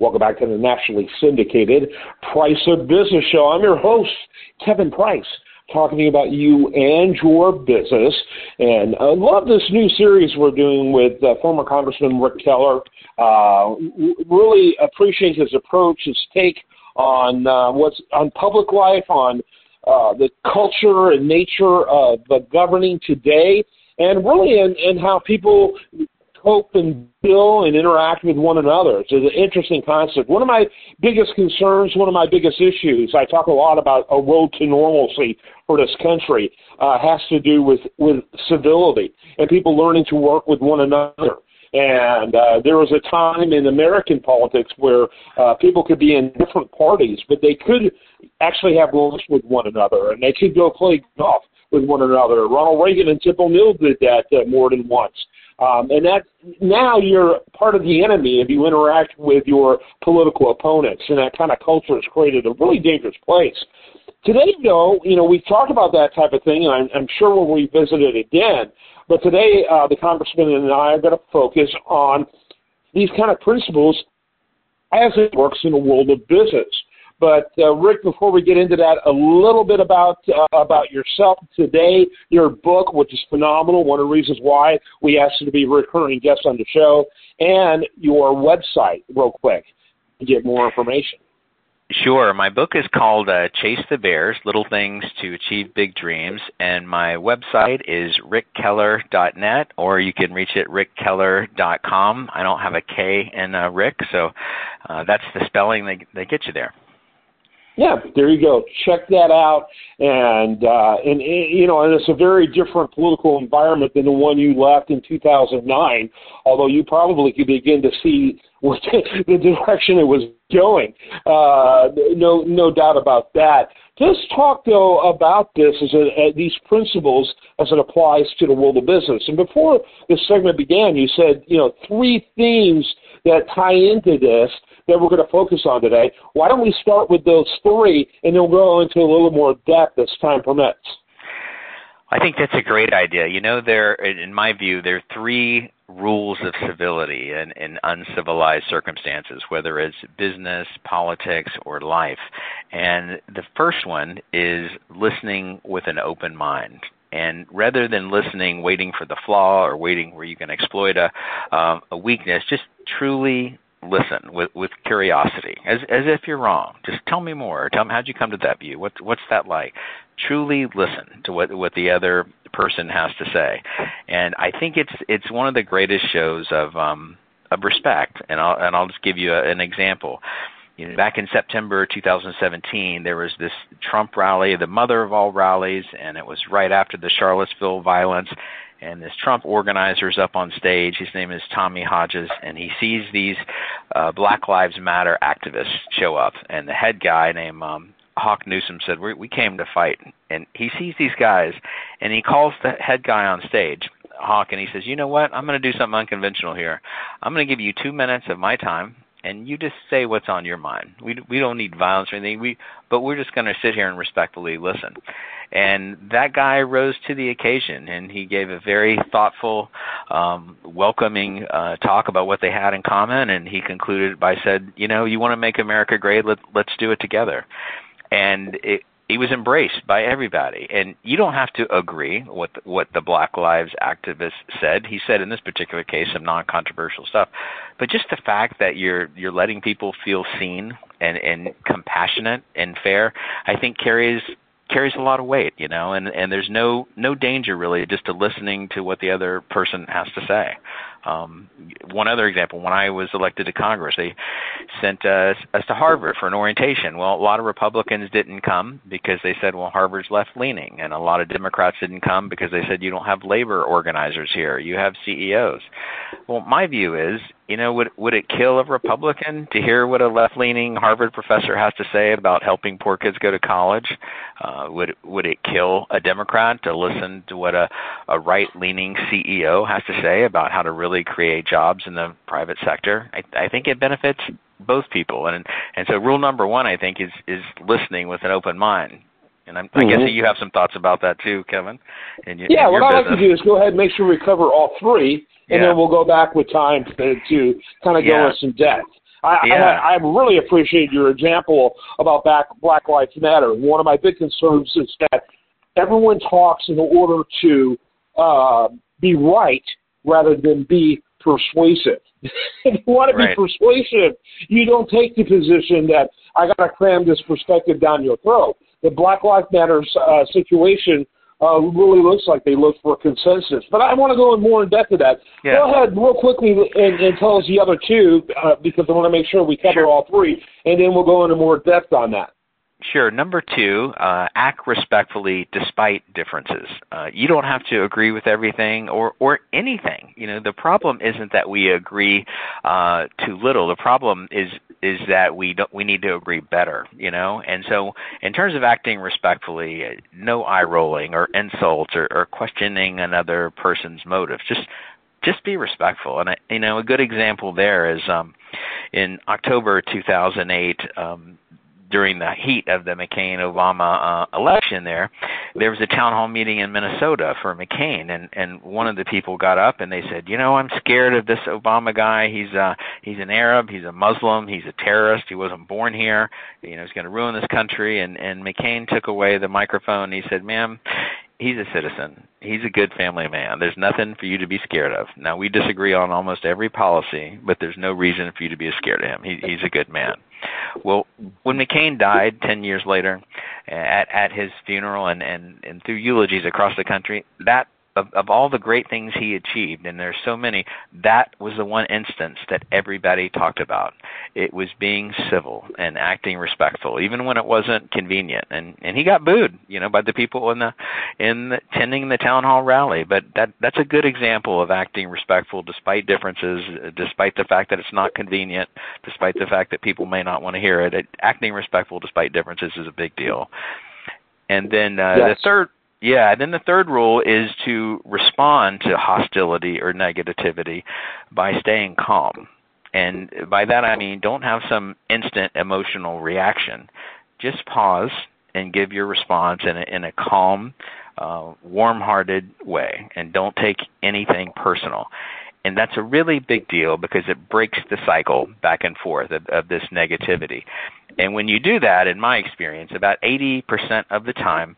Welcome back to the nationally syndicated Price of Business Show. I'm your host, Kevin Price, talking about you and your business. And I love this new series we're doing with uh, former Congressman Ric Keller. Uh, really appreciate his approach, his take on uh, what's on public life, on uh, the culture and nature of uh, governing today, and really in, in how people cope and feel and interact with one another. It's an interesting concept. One of my biggest concerns, one of my biggest issues, I talk a lot about a road to normalcy for this country, uh, has to do with, with civility and people learning to work with one another. And uh, there was a time in American politics where uh, people could be in different parties, but they could actually have lunch with one another, and they could go play golf with one another. Ronald Reagan and Tip O'Neill did that uh, more than once. Um, and that now you're part of the enemy if you interact with your political opponents, and that kind of culture has created a really dangerous place. Today, though, you know, we've talked about that type of thing, and I'm, I'm sure we'll revisit it again. But today, uh, the congressman and I are going to focus on these kind of principles as it works in the world of business. But uh, Ric, before we get into that, a little bit about uh, about yourself today, your book, which is phenomenal. One of the reasons why we asked you to be a recurring guest on the show, and your website, real quick, to get more information. Sure. My book is called uh, Chase the Bears Little Things to Achieve Big Dreams, and my website is rickeller.net, or you can reach it rickeller.com. I don't have a K in uh, Ric, so uh, that's the spelling that gets you there yeah, there you go. Check that out, and uh, and you know, and it's a very different political environment than the one you left in 2009. Although you probably could begin to see what the direction it was going. Uh, no, no doubt about that. Let's talk though about this as a, these principles as it applies to the world of business. And before this segment began, you said you know three themes that tie into this that we're going to focus on today. Why don't we start with those three and then we'll go into a little more depth as time permits? I think that's a great idea. You know, there, in my view, there are three rules of civility in, in uncivilized circumstances, whether it's business, politics, or life. And the first one is listening with an open mind. And rather than listening, waiting for the flaw or waiting where you can exploit a, um, a weakness, just truly listen with with curiosity as as if you're wrong. Just tell me more. Tell me how'd you come to that view? What what's that like? Truly listen to what what the other person has to say. And i think it's it's one of the greatest shows of um of respect. And i'll and i'll just give you a, an example you know, back in September 2017, there was this Trump rally, the mother of all rallies, and it was right after the Charlottesville violence and this Trump organizer is up on stage. His name is Tommy Hodges, and he sees these uh, Black Lives Matter activists show up. And the head guy named um, Hawk Newsom said, we, "We came to fight." And he sees these guys, and he calls the head guy on stage, Hawk, and he says, "You know what? I'm going to do something unconventional here. I'm going to give you two minutes of my time." And you just say what's on your mind. We we don't need violence or anything. We but we're just going to sit here and respectfully listen. And that guy rose to the occasion, and he gave a very thoughtful, um, welcoming uh, talk about what they had in common. And he concluded by said, "You know, you want to make America great? Let, let's do it together." And it, he was embraced by everybody. And you don't have to agree with what the black lives activist said. He said in this particular case some non-controversial stuff. But just the fact that you're you're letting people feel seen and and compassionate and fair i think carries carries a lot of weight, you know, and and there's no no danger really just to listening to what the other person has to say. Um, one other example, when I was elected to Congress, they sent us, us to Harvard for an orientation. Well, a lot of Republicans didn't come because they said, well, Harvard's left leaning, and a lot of Democrats didn't come because they said you don't have labor organizers here, you have CEOs. Well, my view is you know, would would it kill a Republican to hear what a left-leaning Harvard professor has to say about helping poor kids go to college? Uh, would would it kill a Democrat to listen to what a a right-leaning CEO has to say about how to really create jobs in the private sector? I, I think it benefits both people, and and so rule number one, I think, is is listening with an open mind. And I'm, mm-hmm. I guess mm-hmm. you have some thoughts about that too, Kevin. In, yeah, in what I like to do is go ahead and make sure we cover all three and yeah. then we'll go back with time to, to kind of go yeah. into some depth. I, yeah. I, I really appreciate your example about Black, Black Lives Matter. One of my big concerns is that everyone talks in order to uh, be right rather than be persuasive. if you want to right. be persuasive, you don't take the position that I got to cram this perspective down your throat. The Black Lives Matter uh, situation uh, really looks like they look for consensus. But I want to go in more in depth to that. Yeah. Go ahead, real quickly, and, and tell us the other two uh, because I want to make sure we cover Sure. all three, and then we'll go into more depth on that. Sure. Number two, uh, act respectfully despite differences. Uh, you don't have to agree with everything or, or anything. You know, the problem isn't that we agree uh, too little. The problem is is that we don't we need to agree better. You know, and so in terms of acting respectfully, uh, no eye rolling or insults or, or questioning another person's motives. Just just be respectful. And I, you know, a good example there is um, in October 2008. Um, during the heat of the McCain Obama uh, election there there was a town hall meeting in Minnesota for McCain and and one of the people got up and they said you know I'm scared of this Obama guy. He's uh he's an Arab. He's a Muslim. He's a terrorist. He wasn't born here. You know he's going to ruin this country. And and McCain took away the microphone. And he said ma'am he's a citizen. He's a good family man. There's nothing for you to be scared of. Now we disagree on almost every policy, but there's no reason for you to be scared of him. He, he's a good man. Well, when McCain died 10 years later at at his funeral and and and through eulogies across the country, that of, of all the great things he achieved, and there's so many, that was the one instance that everybody talked about. It was being civil and acting respectful, even when it wasn't convenient. And and he got booed, you know, by the people in the in the, attending the town hall rally. But that that's a good example of acting respectful despite differences, despite the fact that it's not convenient, despite the fact that people may not want to hear it. it acting respectful despite differences is a big deal. And then uh, Yes. the third yeah, and then the third rule is to respond to hostility or negativity by staying calm. And by that I mean don't have some instant emotional reaction. Just pause and give your response in a, in a calm, uh, warm-hearted way, and don't take anything personal. And that's a really big deal because it breaks the cycle back and forth of, of this negativity. And when you do that, in my experience, about 80% of the time,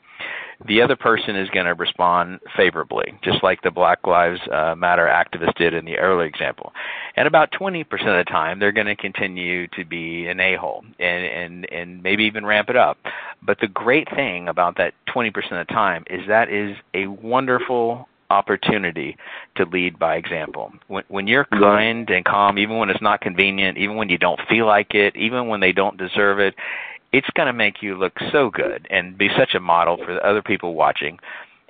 the other person is going to respond favorably, just like the Black Lives uh, Matter activist did in the earlier example. And about 20% of the time, they're going to continue to be an a-hole and, and, and maybe even ramp it up. But the great thing about that 20% of the time is that is a wonderful opportunity to lead by example. When, when you're kind and calm, even when it's not convenient, even when you don't feel like it, even when they don't deserve it, it's going to make you look so good and be such a model for the other people watching.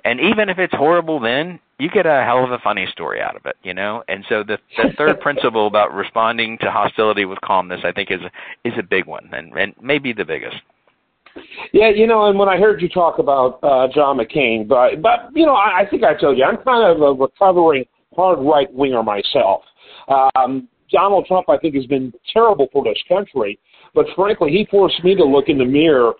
And even if it's horrible, then you get a hell of a funny story out of it, you know. And so the the third principle about responding to hostility with calmness, I think, is is a big one, and and maybe the biggest. Yeah, you know, and when I heard you talk about uh, John McCain, but but you know, I, I think I told you I'm kind of a recovering hard right winger myself. Um, Donald Trump, I think, has been terrible for this country, but frankly, he forced me to look in the mirror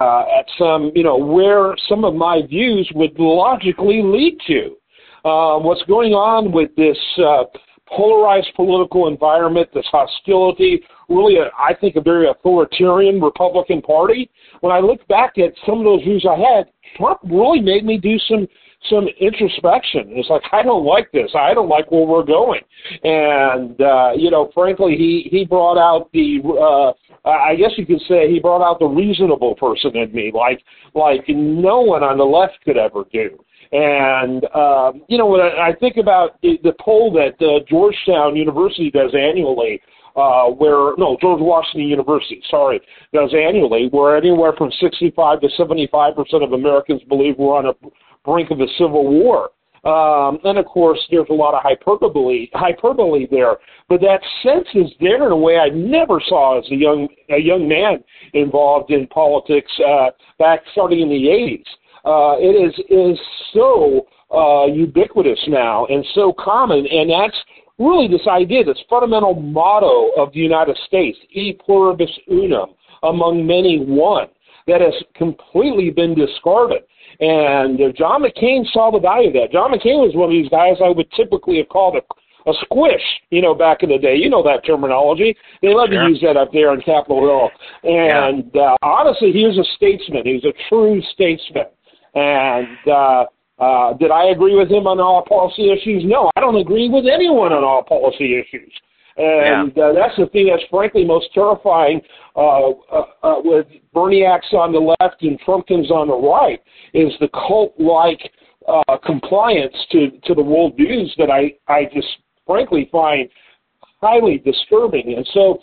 uh, at some, you know, where some of my views would logically lead to. Uh, what's going on with this uh, polarized political environment, this hostility, really, a, I think, a very authoritarian Republican Party. When I look back at some of those views I had, Trump really made me do some some introspection. It's like I don't like this. I don't like where we're going. And uh, you know, frankly, he he brought out the uh, I guess you could say he brought out the reasonable person in me, like like no one on the left could ever do. And um, you know, when I, I think about the, the poll that uh, Georgetown University does annually, uh, where no George Washington University, sorry, does annually, where anywhere from 65 to 75 percent of Americans believe we're on a brink of a civil war. Um, and of course, there's a lot of hyperbole, hyperbole there, but that sense is there in a way I never saw as a young a young man involved in politics uh, back starting in the 80s. Uh, it is is so uh, ubiquitous now and so common, and that's really this idea, this fundamental motto of the United States, "E pluribus unum," among many one, that has completely been discarded. And uh, John McCain saw the value of that. John McCain was one of these guys I would typically have called a, a squish, you know, back in the day. You know that terminology. They love sure. to use that up there on Capitol Hill. And yeah. uh, honestly, he was a statesman. He was a true statesman. And uh, uh, did I agree with him on all policy issues? No, I don't agree with anyone on all policy issues. And yeah. uh, that's the thing that's frankly most terrifying uh, uh, uh, with Berniak's on the left and Trumpkins on the right is the cult-like uh, compliance to, to the world views that I, I just frankly find highly disturbing. And so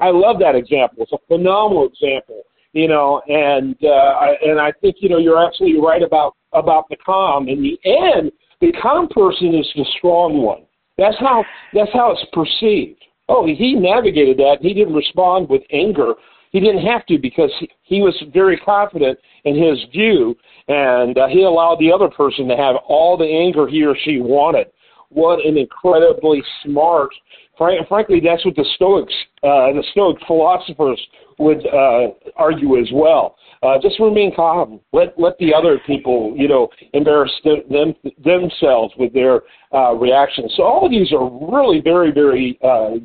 I love that example. It's a phenomenal example, you know, and uh, I, and I think you know you're absolutely right about about the calm. In the end, the calm person is the strong one. That's how that's how it's perceived. Oh, he navigated that. He didn't respond with anger. He didn't have to because he, he was very confident in his view, and uh, he allowed the other person to have all the anger he or she wanted. What an incredibly smart. Frank, frankly, that's what the Stoics, uh, the Stoic philosophers would uh, argue as well. Uh, just remain calm. Let let the other people, you know, embarrass them themselves with their uh, reactions. So all of these are really very very uh,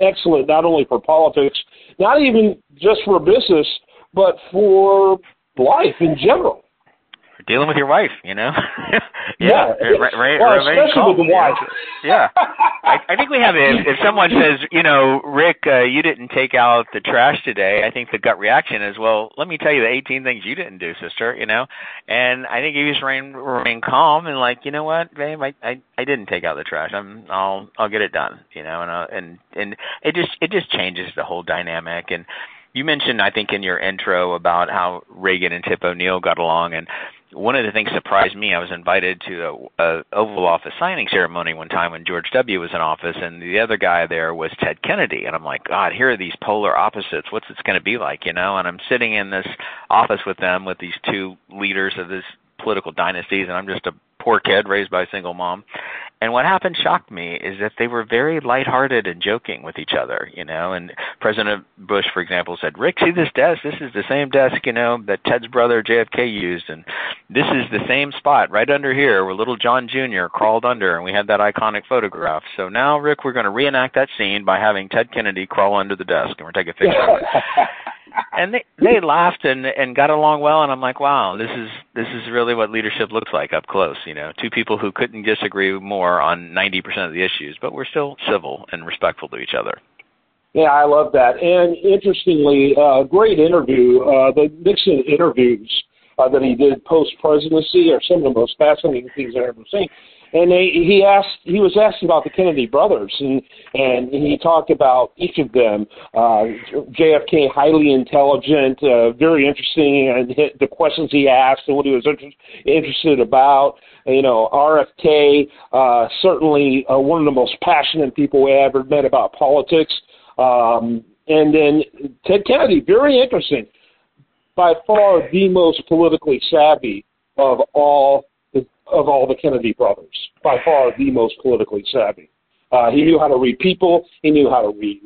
excellent, not only for politics, not even just for business, but for life in general dealing with your wife, you know. yeah, yeah. Right, right, well, especially with the wife. yeah, I, I think we have. If, if someone says, you know, Ric, uh, you didn't take out the trash today, I think the gut reaction is, well, let me tell you the 18 things you didn't do, sister. You know, and I think you just remain remain calm and like, you know what, babe, I I, I didn't take out the trash. I'm I'll I'll get it done. You know, and uh, and and it just it just changes the whole dynamic and you mentioned, I think, in your intro about how Reagan and Tip O'Neill got along, and one of the things surprised me. I was invited to a, a Oval Office signing ceremony one time when George W. was in office, and the other guy there was Ted Kennedy. And I'm like, God, here are these polar opposites. What's it going to be like, you know? And I'm sitting in this office with them with these two leaders of this political dynasties, and I'm just a poor kid raised by a single mom. And what happened shocked me is that they were very lighthearted and joking with each other, you know. And President Bush, for example, said, "Ric, see this desk? This is the same desk, you know, that Ted's brother JFK used, and this is the same spot right under here where little John Jr. crawled under, and we had that iconic photograph. So now, Ric, we're going to reenact that scene by having Ted Kennedy crawl under the desk, and we're taking a picture of it." and they they laughed and and got along well and I'm like wow this is this is really what leadership looks like up close you know. Two people who couldn't disagree more on 90% of the issues but we're still civil and respectful to each other. Yeah I love that. And interestingly uh great interview uh the Nixon interviews uh, that he did post presidency are some of the most fascinating things I've ever seen and they, he asked he was asked about the Kennedy brothers and and he talked about each of them. Uh JFK highly intelligent uh, very interesting and the questions he asked and what he was inter- interested about. You know RFK uh certainly uh, one of the most passionate people we ever met about politics. Um and then Ted Kennedy very interesting. By far the most politically savvy of all of all the Kennedy brothers, by far the most politically savvy. Uh, he knew how to read people, he knew how to read,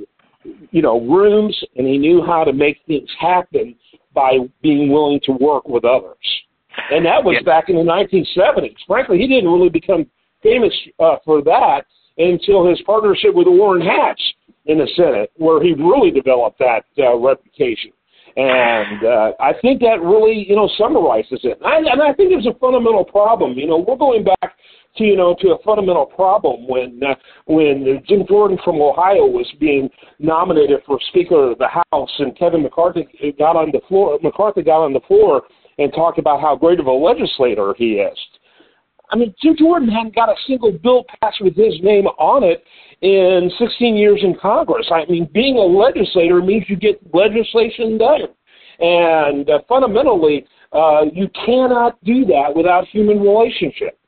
you know, rooms, and he knew how to make things happen by being willing to work with others. And that was yeah. back in the 1970s. Frankly, he didn't really become famous uh, for that until his partnership with Orrin Hatch in the Senate, where he really developed that uh, reputation. And uh, I think that really, you know, summarizes it. And I, and I think there's a fundamental problem. You know, we're going back to you know to a fundamental problem when uh, when Jim Jordan from Ohio was being nominated for Speaker of the House, and Kevin McCarthy got on the floor. McCarthy got on the floor and talked about how great of a legislator he is. I mean, Jim Jordan hadn't got a single bill passed with his name on it in 16 years in Congress. I mean, being a legislator means you get legislation done. And uh, fundamentally, uh, you cannot do that without human relationship.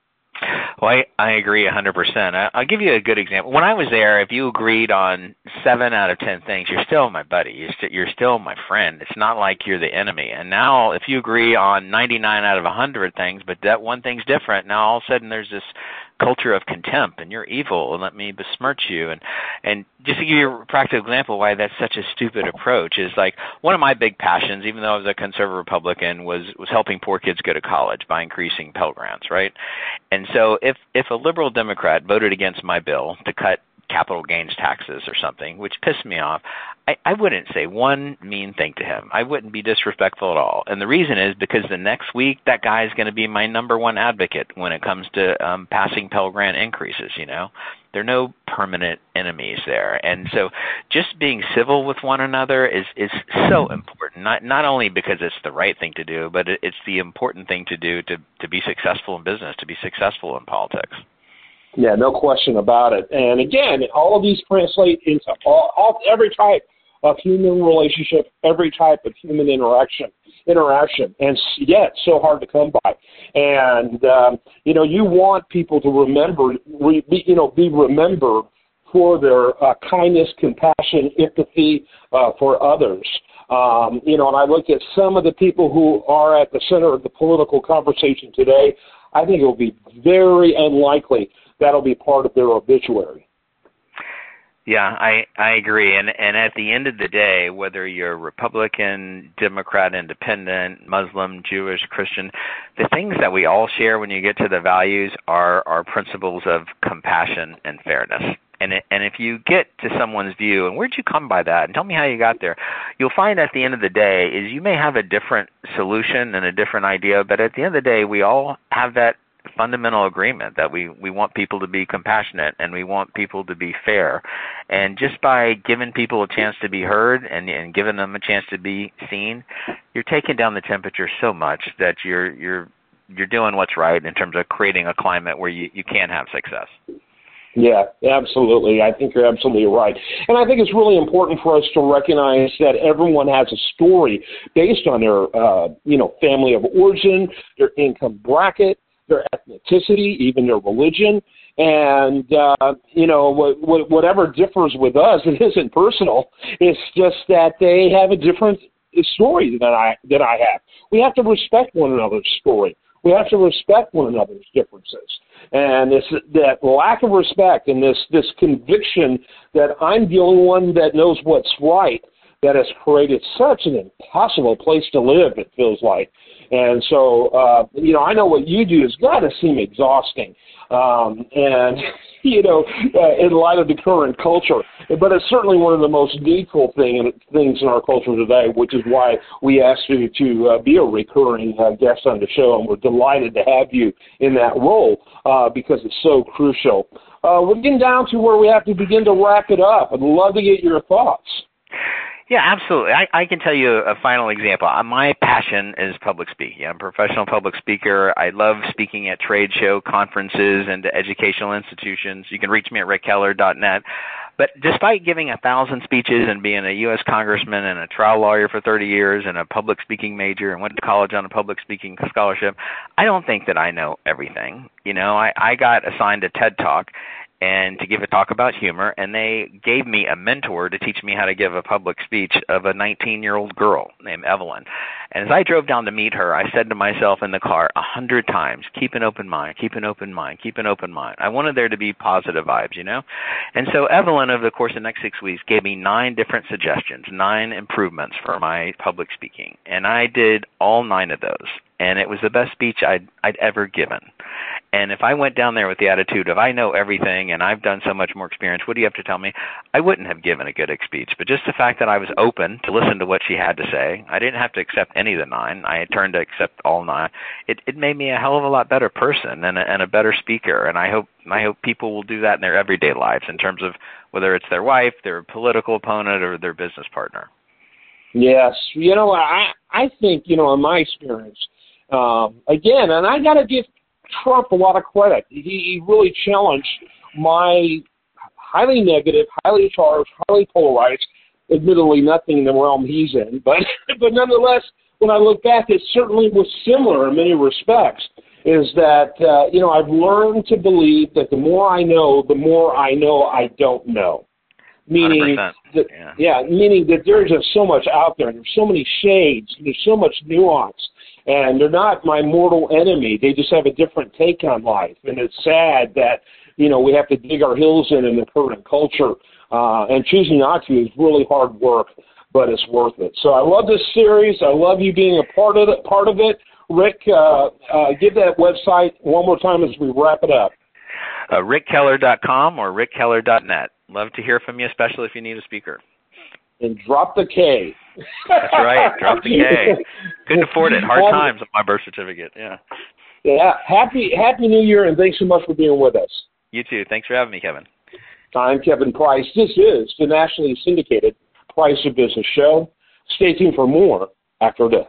Well, I, I agree 100%. I, I'll give you a good example. When I was there, if you agreed on seven out of ten things, you're still my buddy. You're, st- you're still my friend. It's not like you're the enemy. And now, if you agree on 99 out of 100 things, but that one thing's different, now all of a sudden there's this culture of contempt and you're evil and let me besmirch you. And and just to give you a practical example why that's such a stupid approach is like one of my big passions even though I was a conservative republican was was helping poor kids go to college by increasing Pell Grants right? And so if if a liberal democrat voted against my bill to cut capital gains taxes or something, which pissed me off, I, I wouldn't say one mean thing to him. I wouldn't be disrespectful at all. And the reason is because the next week that guy is going to be my number one advocate when it comes to um, passing Pell Grant increases. You know, there are no permanent enemies there, and so just being civil with one another is is so important. Not not only because it's the right thing to do, but it, it's the important thing to do to to be successful in business, to be successful in politics. Yeah, no question about it. And again, all of these translate into all, all every type of human relationship, every type of human interaction. Interaction, and yet so hard to come by. And um, you know, you want people to remember, re, be, you know, be remembered for their uh, kindness, compassion, empathy uh, for others. Um, you know, and I look at some of the people who are at the center of the political conversation today. I think it will be very unlikely that'll be part of their obituary. Yeah, I I agree. And and at the end of the day, whether you're Republican, Democrat, Independent, Muslim, Jewish, Christian, the things that we all share when you get to the values are are principles of compassion and fairness. And it, and if you get to someone's view, and where'd you come by that? And tell me how you got there. You'll find at the end of the day is you may have a different solution and a different idea, but at the end of the day, we all have that fundamental agreement that we we want people to be compassionate and we want people to be fair and just by giving people a chance to be heard and and giving them a chance to be seen you're taking down the temperature so much that you're you're you're doing what's right in terms of creating a climate where you you can have success yeah, absolutely. I think you're absolutely right. And I think it's really important for us to recognize that everyone has a story based on their, uh, you know, family of origin, their income bracket, their ethnicity, even their religion. And, uh, you know, what, whatever differs with us, it isn't personal. It's just that they have a different story than I, than I have. We have to respect one another's story. We have to respect one another's differences. And this, that lack of respect and this, this conviction that I'm the only one that knows what's right that has created such an impossible place to live, it feels like. And so, uh, you know, I know what you do has got to seem exhausting. Um, and, you know, uh, in light of the current culture, but it's certainly one of the most needful thing, things in our culture today, which is why we asked you to uh, be a recurring uh, guest on the show, and we're delighted to have you in that role uh, because it's so crucial. Uh, we're getting down to where we have to begin to wrap it up. I'd love to get your thoughts. Yeah, absolutely. I, I can tell you a final example. Uh, my passion is public speaking. I'm a professional public speaker. I love speaking at trade show conferences and educational institutions. You can reach me at rickeller.net. But despite giving a thousand speeches and being a U.S. congressman and a trial lawyer for 30 years and a public speaking major and went to college on a public speaking scholarship, I don't think that I know everything. You know, I, I got assigned a TED Talk and to give a talk about humor and they gave me a mentor to teach me how to give a public speech of a 19 year old girl named Evelyn. And as I drove down to meet her I said to myself in the car a hundred times keep an open mind keep an open mind keep an open mind. I wanted there to be positive vibes you know? And so Evelyn over the course of the next six weeks gave me nine different suggestions nine improvements for my public speaking. And I did all nine of those. And it was the best speech I'd I'd ever given. And if I went down there with the attitude of I know everything and I've done so much more experience, what do you have to tell me? I wouldn't have given a good speech. But just the fact that I was open to listen to what she had to say, I didn't have to accept any of the nine. I had turned to accept all nine. It it made me a hell of a lot better person and a, and a better speaker. And I hope I hope people will do that in their everyday lives in terms of whether it's their wife, their political opponent, or their business partner. Yes, you know, I I think you know in my experience um, again, and I got to give Trump a lot of credit. He, he really challenged my highly negative, highly charged, highly polarized, admittedly nothing in the realm he's in, but but nonetheless, when I look back, it certainly was similar in many respects. Is that uh, you know I've learned to believe that the more I know, the more I know I don't know. Meaning that yeah. yeah, meaning that there's just so much out there. There's so many shades. There's so much nuance and they're not my mortal enemy. They just have a different take on life, and it's sad that you know we have to dig our heels in in the current culture. Uh, and choosing not to is really hard work, but it's worth it. So I love this series. I love you being a part of it. Part of it. Ric, uh, uh, give that website one more time as we wrap it up. Uh, rickeller.com or rickeller.net. Love to hear from you, especially if you need a speaker. And drop the K. That's right. Drop the K. Couldn't afford it. Hard times on my birth certificate. Yeah. Yeah. Happy Happy New Year, and thanks so much for being with us. You too. Thanks for having me, Kevin. I'm Kevin Price. This is the nationally syndicated Price of Business show. Stay tuned for more after this.